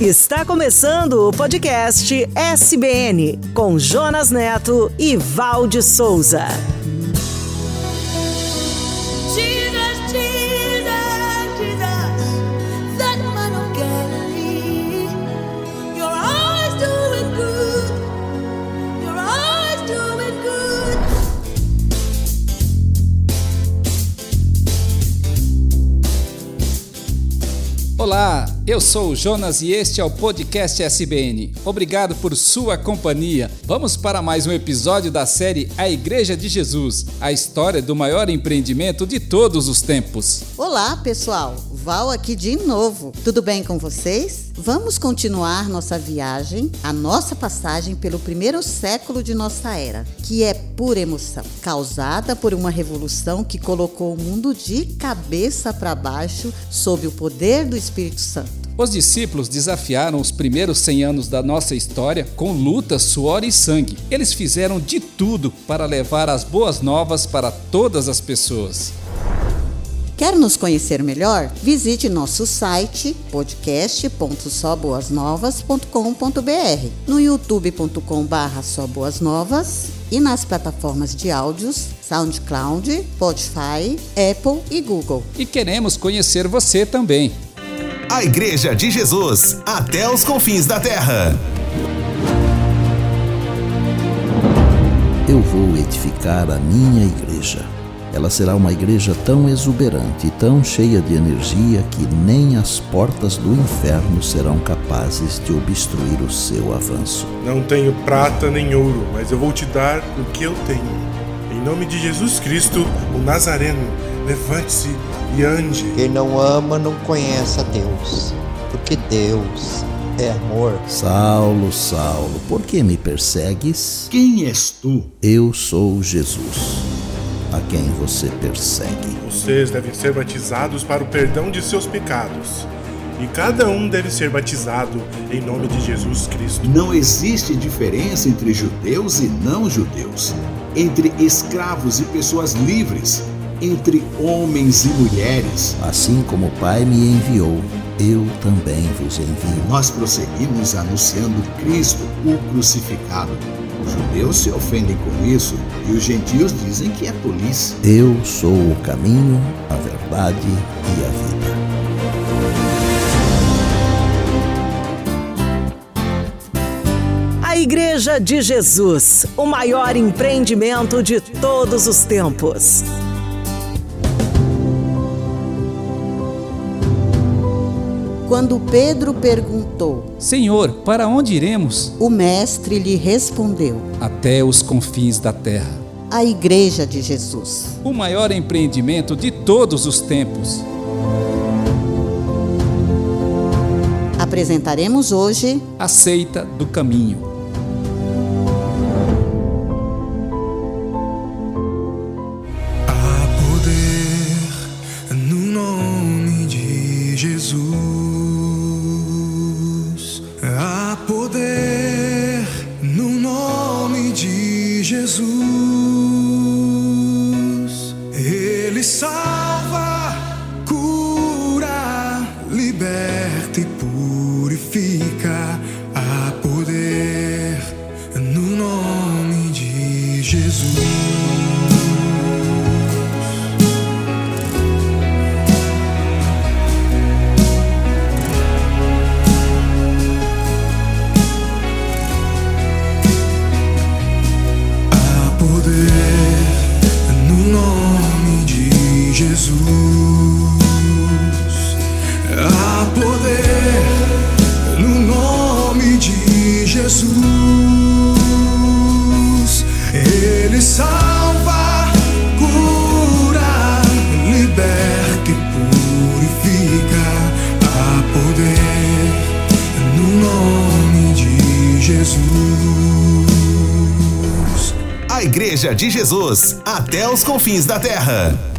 Está começando o podcast SBN com Jonas Neto e Valde Souza. Jesus, Jesus, Jesus, that man of Galilee. You're always doing good. You're always doing good. Olá, eu sou o Jonas e este é o podcast SBN. Obrigado por sua companhia. Vamos para mais um episódio da série A Igreja de Jesus, a história do maior empreendimento de todos os tempos. Olá, pessoal. Val aqui de novo. Tudo bem com vocês? Vamos continuar nossa viagem, a nossa passagem pelo primeiro século de nossa era, que é pura emoção, causada por uma revolução que colocou o mundo de cabeça para baixo sob o poder do Espírito Santo. Os discípulos desafiaram os primeiros 100 anos da nossa história com luta, suor e sangue. Eles fizeram de tudo para levar as boas novas para todas as pessoas. Quer nos conhecer melhor? Visite nosso site podcast.soboasnovas.com.br, no youtube.com/barra soboasnovas e nas plataformas de áudios SoundCloud, Spotify, Apple e Google. E queremos conhecer você também. A Igreja de Jesus, até os confins da terra. Eu vou edificar a minha igreja. Ela será uma igreja tão exuberante e tão cheia de energia que nem as portas do inferno serão capazes de obstruir o seu avanço. Não tenho prata nem ouro, mas eu vou te dar o que eu tenho. Em nome de Jesus Cristo, o Nazareno, levante-se e ande. Quem não ama não conhece a Deus, porque Deus é amor. Saulo, Saulo, por que me persegues? Quem és tu? Eu sou Jesus, a quem você persegue. Vocês devem ser batizados para o perdão de seus pecados. E cada um deve ser batizado em nome de Jesus Cristo. Não existe diferença entre judeus e não judeus, entre escravos e pessoas livres, entre homens e mulheres. Assim como o Pai me enviou, eu também vos envio. Nós prosseguimos anunciando Cristo, o crucificado. Os judeus se ofendem com isso e os gentios dizem que é tolice. Eu sou o caminho, a verdade e a vida. A Igreja de Jesus, o maior empreendimento de todos os tempos. Quando Pedro perguntou, Senhor, para onde iremos? o mestre lhe respondeu: Até os confins da terra. A Igreja de Jesus. O maior empreendimento de todos os tempos. Apresentaremos hoje A seita do caminho. Jesus. Ele salva, cura, liberta e purifica. Jesus. Ele salva, cura, liberta e purifica. Há poder no nome de Jesus. A Igreja de Jesus, até os confins da terra.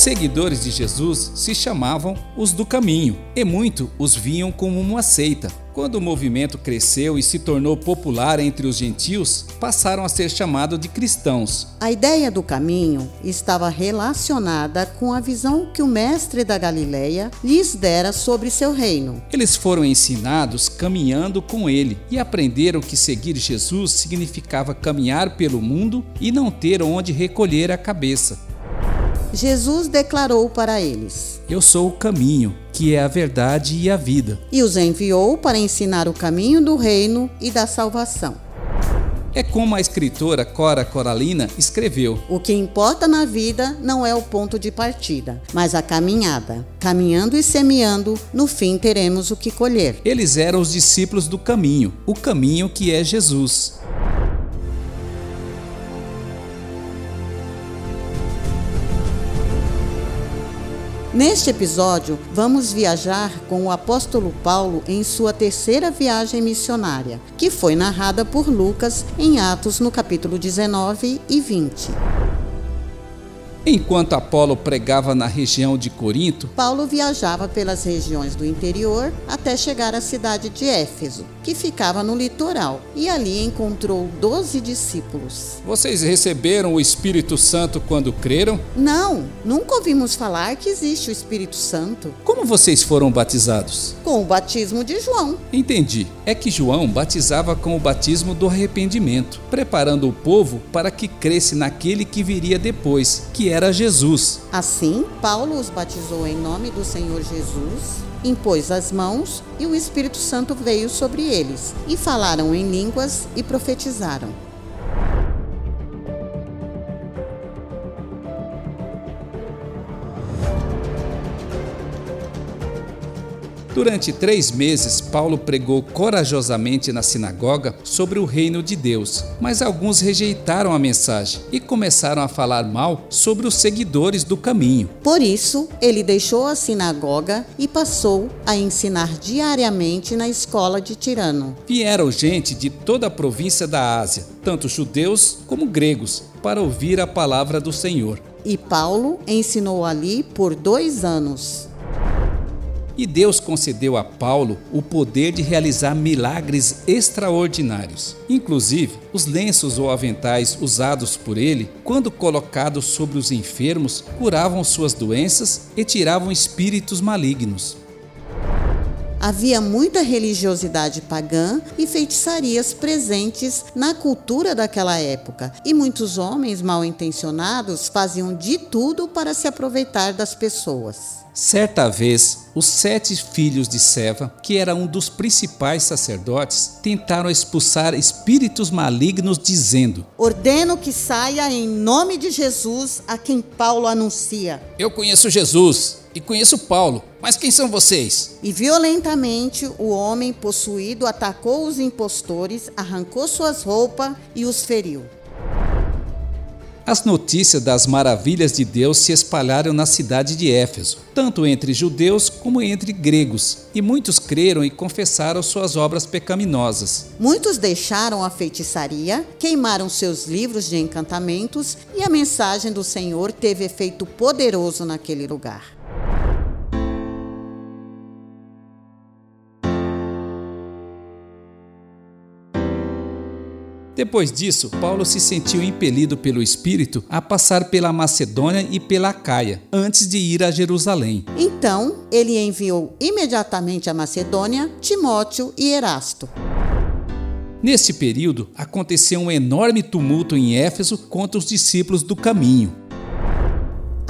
Seguidores de Jesus se chamavam os do caminho, e muito os viam como uma seita. Quando o movimento cresceu e se tornou popular entre os gentios, passaram a ser chamados de cristãos. A ideia do caminho estava relacionada com a visão que o mestre da Galileia lhes dera sobre seu reino. Eles foram ensinados caminhando com ele e aprenderam que seguir Jesus significava caminhar pelo mundo e não ter onde recolher a cabeça. Jesus declarou para eles: Eu sou o caminho, que é a verdade e a vida. E os enviou para ensinar o caminho do reino e da salvação. É como a escritora Cora Coralina escreveu: O que importa na vida não é o ponto de partida, mas a caminhada. Caminhando e semeando, no fim teremos o que colher. Eles eram os discípulos do caminho, o caminho que é Jesus. Neste episódio, vamos viajar com o apóstolo Paulo em sua terceira viagem missionária, que foi narrada por Lucas em Atos no capítulo 19 e 20. Enquanto Apolo pregava na região de Corinto, Paulo viajava pelas regiões do interior até chegar à cidade de Éfeso, que ficava no litoral, e ali encontrou doze discípulos. Vocês receberam o Espírito Santo quando creram? Não, nunca ouvimos falar que existe o Espírito Santo. Como vocês foram batizados? Com o batismo de João. Entendi. É que João batizava com o batismo do arrependimento, preparando o povo para que cresce naquele que viria depois, que era Jesus. Assim, Paulo os batizou em nome do Senhor Jesus, impôs as mãos e o Espírito Santo veio sobre eles, e falaram em línguas e profetizaram. Durante três meses, Paulo pregou corajosamente na sinagoga sobre o reino de Deus, mas alguns rejeitaram a mensagem e começaram a falar mal sobre os seguidores do caminho. Por isso, ele deixou a sinagoga e passou a ensinar diariamente na escola de Tirano. Vieram gente de toda a província da Ásia, tanto judeus como gregos, para ouvir a palavra do Senhor. E Paulo ensinou ali por dois anos. E Deus concedeu a Paulo o poder de realizar milagres extraordinários. Inclusive, os lenços ou aventais usados por ele, quando colocados sobre os enfermos, curavam suas doenças e tiravam espíritos malignos. Havia muita religiosidade pagã e feitiçarias presentes na cultura daquela época, e muitos homens mal intencionados faziam de tudo para se aproveitar das pessoas. Certa vez, os sete filhos de Seva, que era um dos principais sacerdotes, tentaram expulsar espíritos malignos, dizendo: Ordeno que saia em nome de Jesus a quem Paulo anuncia. Eu conheço Jesus e conheço Paulo, mas quem são vocês? E violentamente o homem possuído atacou os impostores, arrancou suas roupas e os feriu. As notícias das maravilhas de Deus se espalharam na cidade de Éfeso, tanto entre judeus como entre gregos, e muitos creram e confessaram suas obras pecaminosas. Muitos deixaram a feitiçaria, queimaram seus livros de encantamentos e a mensagem do Senhor teve efeito poderoso naquele lugar. Depois disso, Paulo se sentiu impelido pelo Espírito a passar pela Macedônia e pela Caia, antes de ir a Jerusalém. Então, ele enviou imediatamente a Macedônia Timóteo e Erasto. Nesse período, aconteceu um enorme tumulto em Éfeso contra os discípulos do caminho.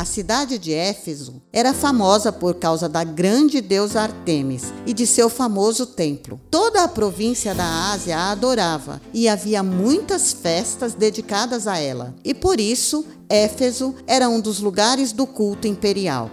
A cidade de Éfeso era famosa por causa da grande deusa Artemis e de seu famoso templo. Toda a província da Ásia a adorava e havia muitas festas dedicadas a ela. E por isso, Éfeso era um dos lugares do culto imperial.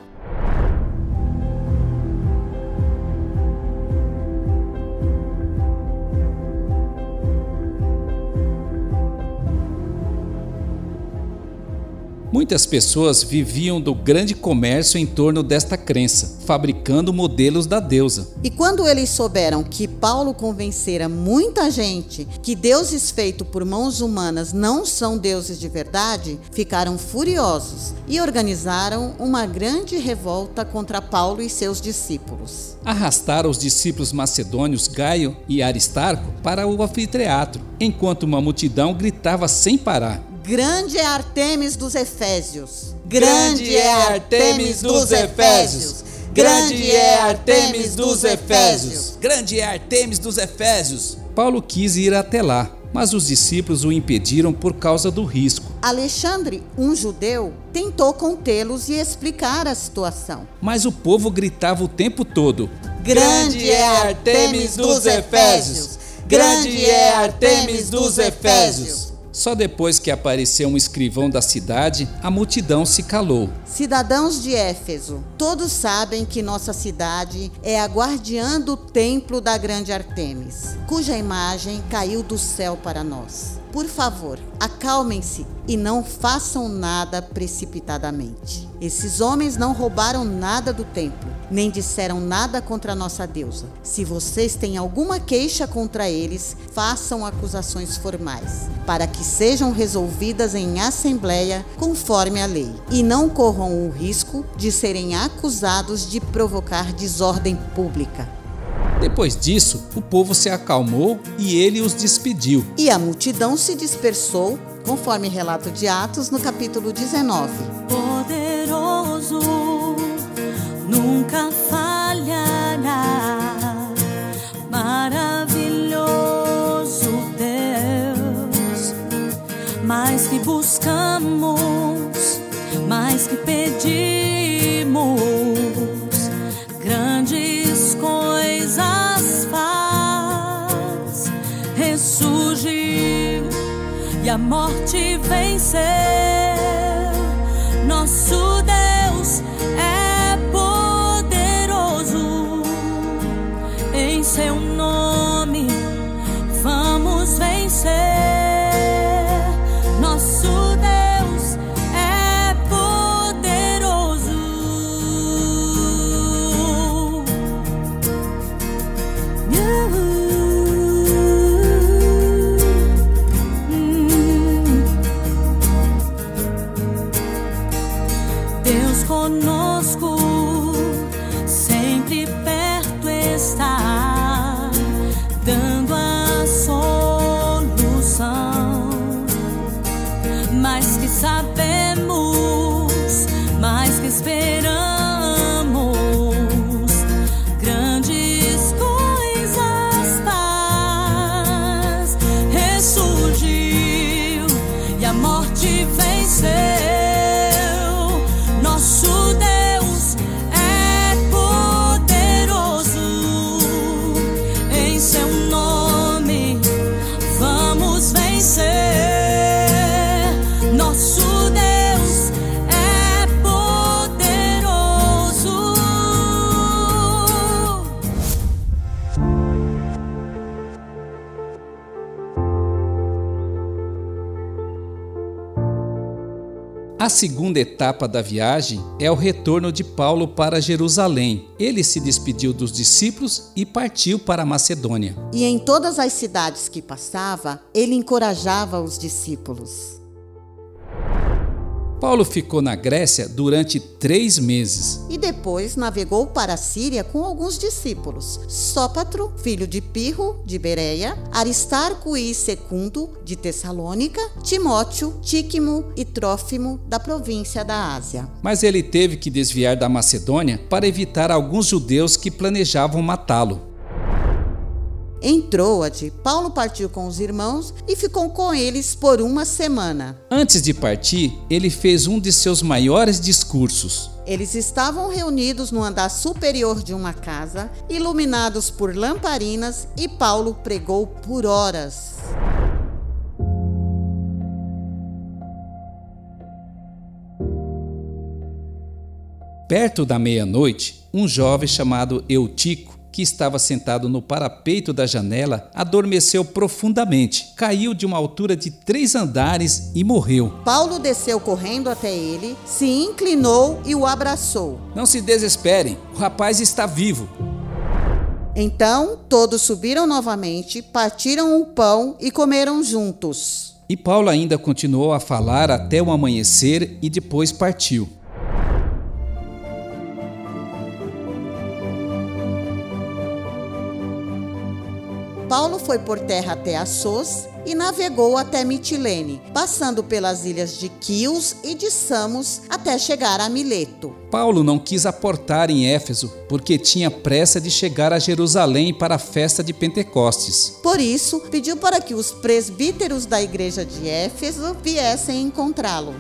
Muitas pessoas viviam do grande comércio em torno desta crença, fabricando modelos da deusa. E quando eles souberam que Paulo convencera muita gente que deuses feitos por mãos humanas não são deuses de verdade, ficaram furiosos e organizaram uma grande revolta contra Paulo e seus discípulos. Arrastaram os discípulos macedônios Gaio e Aristarco para o anfiteatro, enquanto uma multidão gritava sem parar: Grande é Artemis dos Efésios. Grande é Artemis dos Efésios. Grande é Artemis dos Efésios. Grande é Artemis dos Efésios. Paulo quis ir até lá, mas os discípulos o impediram por causa do risco. Alexandre, um judeu, tentou contê-los e explicar a situação. Mas o povo gritava o tempo todo: Grande é Artemis dos Efésios. Grande é Artemis dos Efésios. Só depois que apareceu um escrivão da cidade, a multidão se calou. Cidadãos de Éfeso, todos sabem que nossa cidade é a guardiã do templo da grande Artemis, cuja imagem caiu do céu para nós. Por favor, acalmem-se e não façam nada precipitadamente. Esses homens não roubaram nada do templo, nem disseram nada contra a nossa deusa. Se vocês têm alguma queixa contra eles, façam acusações formais, para que sejam resolvidas em assembleia conforme a lei, e não corram o risco de serem acusados de provocar desordem pública. Depois disso, o povo se acalmou e ele os despediu. E a multidão se dispersou, conforme relato de Atos no capítulo 19. poderoso nunca falhará. Maravilhoso Deus, mais que buscamos, mais que pedimos, a morte venceu. A segunda etapa da viagem é o retorno de Paulo para Jerusalém. Ele se despediu dos discípulos e partiu para a Macedônia. E em todas as cidades que passava, ele encorajava os discípulos. Paulo ficou na Grécia durante três meses. E depois navegou para a Síria com alguns discípulos: Sópatro, filho de Pirro, de Bereia, Aristarco e Secundo, de Tessalônica, Timóteo, Tíquimo e Trófimo, da província da Ásia. Mas ele teve que desviar da Macedônia para evitar alguns judeus que planejavam matá-lo. Em Troade, Paulo partiu com os irmãos e ficou com eles por uma semana. Antes de partir, ele fez um de seus maiores discursos. Eles estavam reunidos no andar superior de uma casa, iluminados por lamparinas, e Paulo pregou por horas. Perto da meia-noite, um jovem chamado Eutico, que estava sentado no parapeito da janela, adormeceu profundamente, caiu de uma altura de três andares e morreu. Paulo desceu correndo até ele, se inclinou e o abraçou. Não se desesperem, o rapaz está vivo. Então todos subiram novamente, partiram o pão e comeram juntos. E Paulo ainda continuou a falar até o amanhecer e depois partiu. Paulo foi por terra até Assos e navegou até Mitilene, passando pelas ilhas de Quios e de Samos até chegar a Mileto. Paulo não quis aportar em Éfeso, porque tinha pressa de chegar a Jerusalém para a festa de Pentecostes. Por isso, pediu para que os presbíteros da igreja de Éfeso viessem encontrá-lo.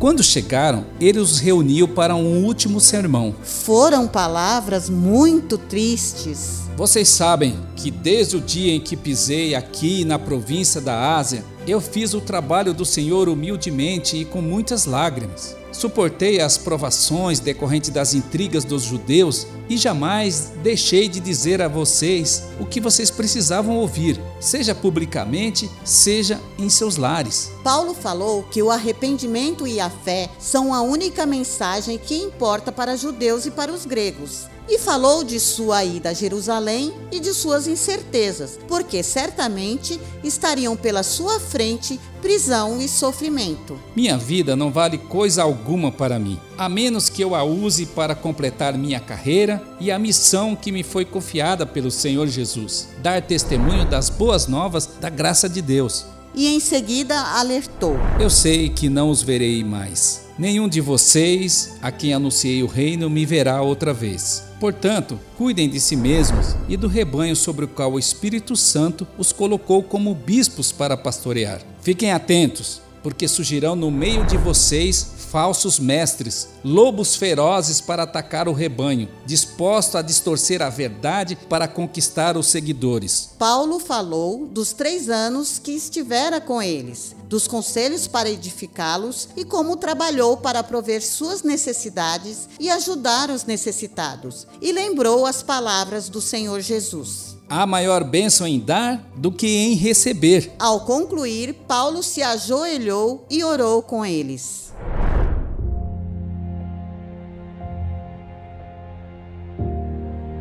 Quando chegaram, ele os reuniu para um último sermão. Foram palavras muito tristes. Vocês sabem que desde o dia em que pisei aqui na província da Ásia, eu fiz o trabalho do Senhor humildemente e com muitas lágrimas. Suportei as provações decorrentes das intrigas dos judeus e jamais deixei de dizer a vocês o que vocês precisavam ouvir, seja publicamente, seja em seus lares. Paulo falou que o arrependimento e a fé são a única mensagem que importa para judeus e para os gregos. E falou de sua ida a Jerusalém e de suas incertezas, porque certamente estariam pela sua frente prisão e sofrimento. Minha vida não vale coisa alguma para mim, a menos que eu a use para completar minha carreira e a missão que me foi confiada pelo Senhor Jesus dar testemunho das boas novas da graça de Deus. E em seguida alertou: Eu sei que não os verei mais. Nenhum de vocês, a quem anunciei o reino, me verá outra vez. Portanto, cuidem de si mesmos e do rebanho sobre o qual o Espírito Santo os colocou como bispos para pastorear. Fiquem atentos, porque surgirão no meio de vocês falsos mestres, lobos ferozes para atacar o rebanho, dispostos a distorcer a verdade para conquistar os seguidores. Paulo falou dos três anos que estivera com eles, dos conselhos para edificá-los e como trabalhou para prover suas necessidades e ajudar os necessitados. E lembrou as palavras do Senhor Jesus. Há maior bênção em dar do que em receber. Ao concluir, Paulo se ajoelhou e orou com eles.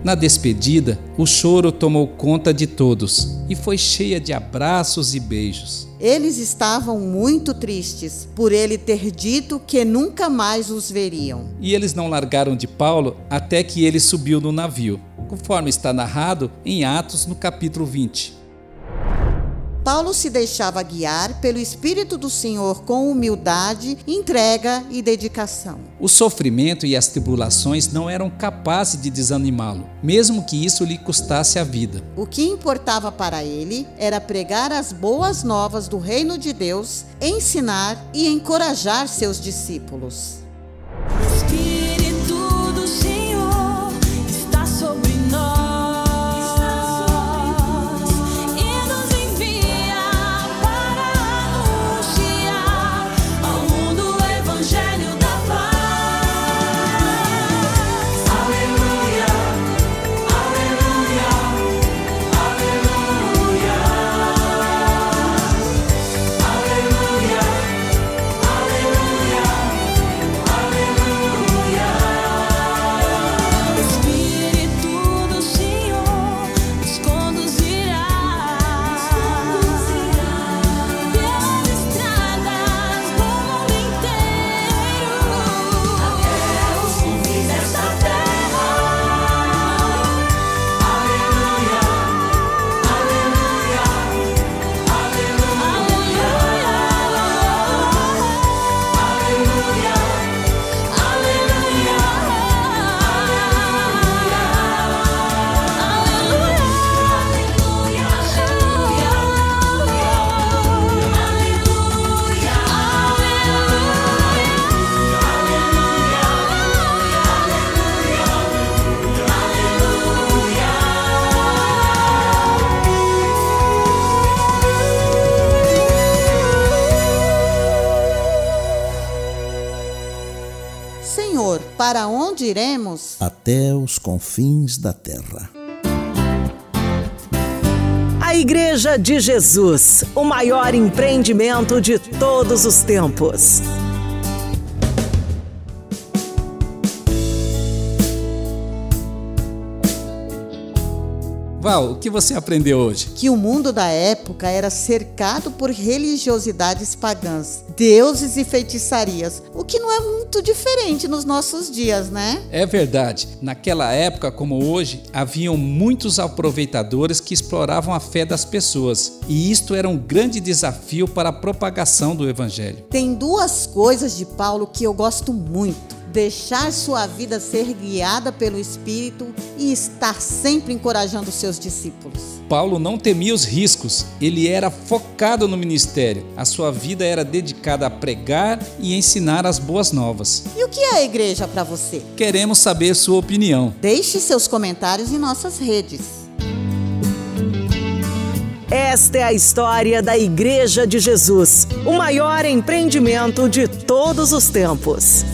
Na despedida, o choro tomou conta de todos e foi cheia de abraços e beijos. Eles estavam muito tristes por ele ter dito que nunca mais os veriam. E eles não largaram de Paulo até que ele subiu no navio, conforme está narrado em Atos no capítulo 20. Paulo se deixava guiar pelo Espírito do Senhor com humildade, entrega e dedicação. O sofrimento e as tribulações não eram capazes de desanimá-lo, mesmo que isso lhe custasse a vida. O que importava para ele era pregar as boas novas do reino de Deus, ensinar e encorajar seus discípulos. Até os confins da terra. A Igreja de Jesus, o maior empreendimento de todos os tempos. Val, o que você aprendeu hoje? Que o mundo da época era cercado por religiosidades pagãs, deuses e feitiçarias, o que não é muito diferente nos nossos dias, né? É verdade. Naquela época, como hoje, haviam muitos aproveitadores que exploravam a fé das pessoas, e isto era um grande desafio para a propagação do evangelho. Tem duas coisas de Paulo que eu gosto muito deixar sua vida ser guiada pelo Espírito e estar sempre encorajando seus discípulos. Paulo não temia os riscos, ele era focado no ministério. A sua vida era dedicada a pregar e ensinar as boas novas. E o que é a igreja para você? Queremos saber sua opinião. Deixe seus comentários em nossas redes. Esta é a história da Igreja de Jesus, o maior empreendimento de todos os tempos.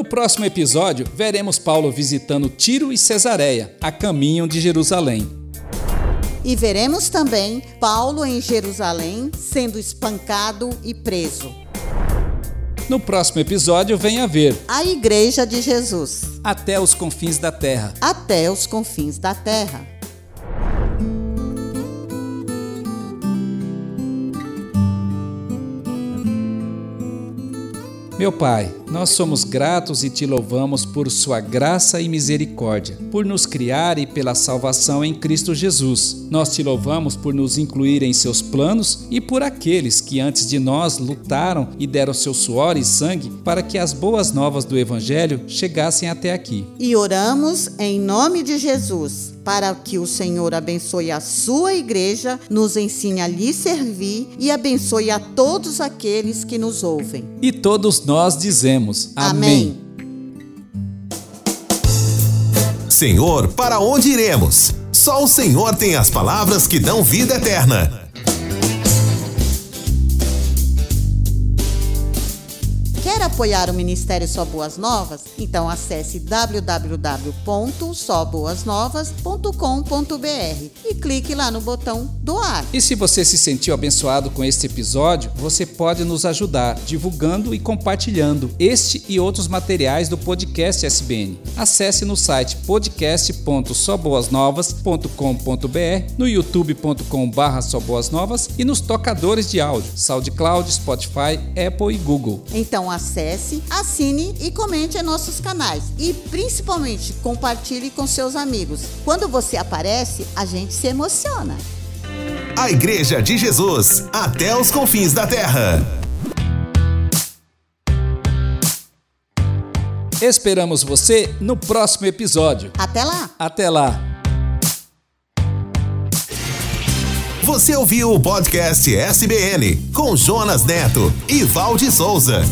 No próximo episódio, veremos Paulo visitando Tiro e Cesareia, a caminho de Jerusalém. E veremos também Paulo em Jerusalém sendo espancado e preso. No próximo episódio, venha ver A Igreja de Jesus Até os Confins da Terra. até os confins da terra. Meu Pai, nós somos gratos e te louvamos por Sua graça e misericórdia, por nos criar e pela salvação em Cristo Jesus. Nós te louvamos por nos incluir em seus planos e por aqueles que antes de nós lutaram e deram seu suor e sangue para que as boas novas do Evangelho chegassem até aqui. E oramos em nome de Jesus, para que o Senhor abençoe a sua igreja, nos ensine a lhe servir e abençoe a todos aqueles que nos ouvem. E todos nós dizemos: Amém. Senhor, para onde iremos? Só o Senhor tem as palavras que dão vida eterna. Apoiar o Ministério Só Boas Novas? Então acesse www.soboasnovas.com.br e clique lá no botão doar. E se você se sentiu abençoado com este episódio, você pode nos ajudar divulgando e compartilhando este e outros materiais do podcast SBN. Acesse no site podcast.soboasnovas.com.br, no youtube.com.br soboasnovas e nos tocadores de áudio SoundCloud, Spotify, Apple e Google. Então acesse, assine e comente em nossos canais. E principalmente compartilhe com seus amigos. Quando você aparece, a gente se emociona. A Igreja de Jesus, até os confins da terra. Esperamos você no próximo episódio. Até lá! Até lá! Você ouviu o podcast SBN com Jonas Neto e Valde Souza.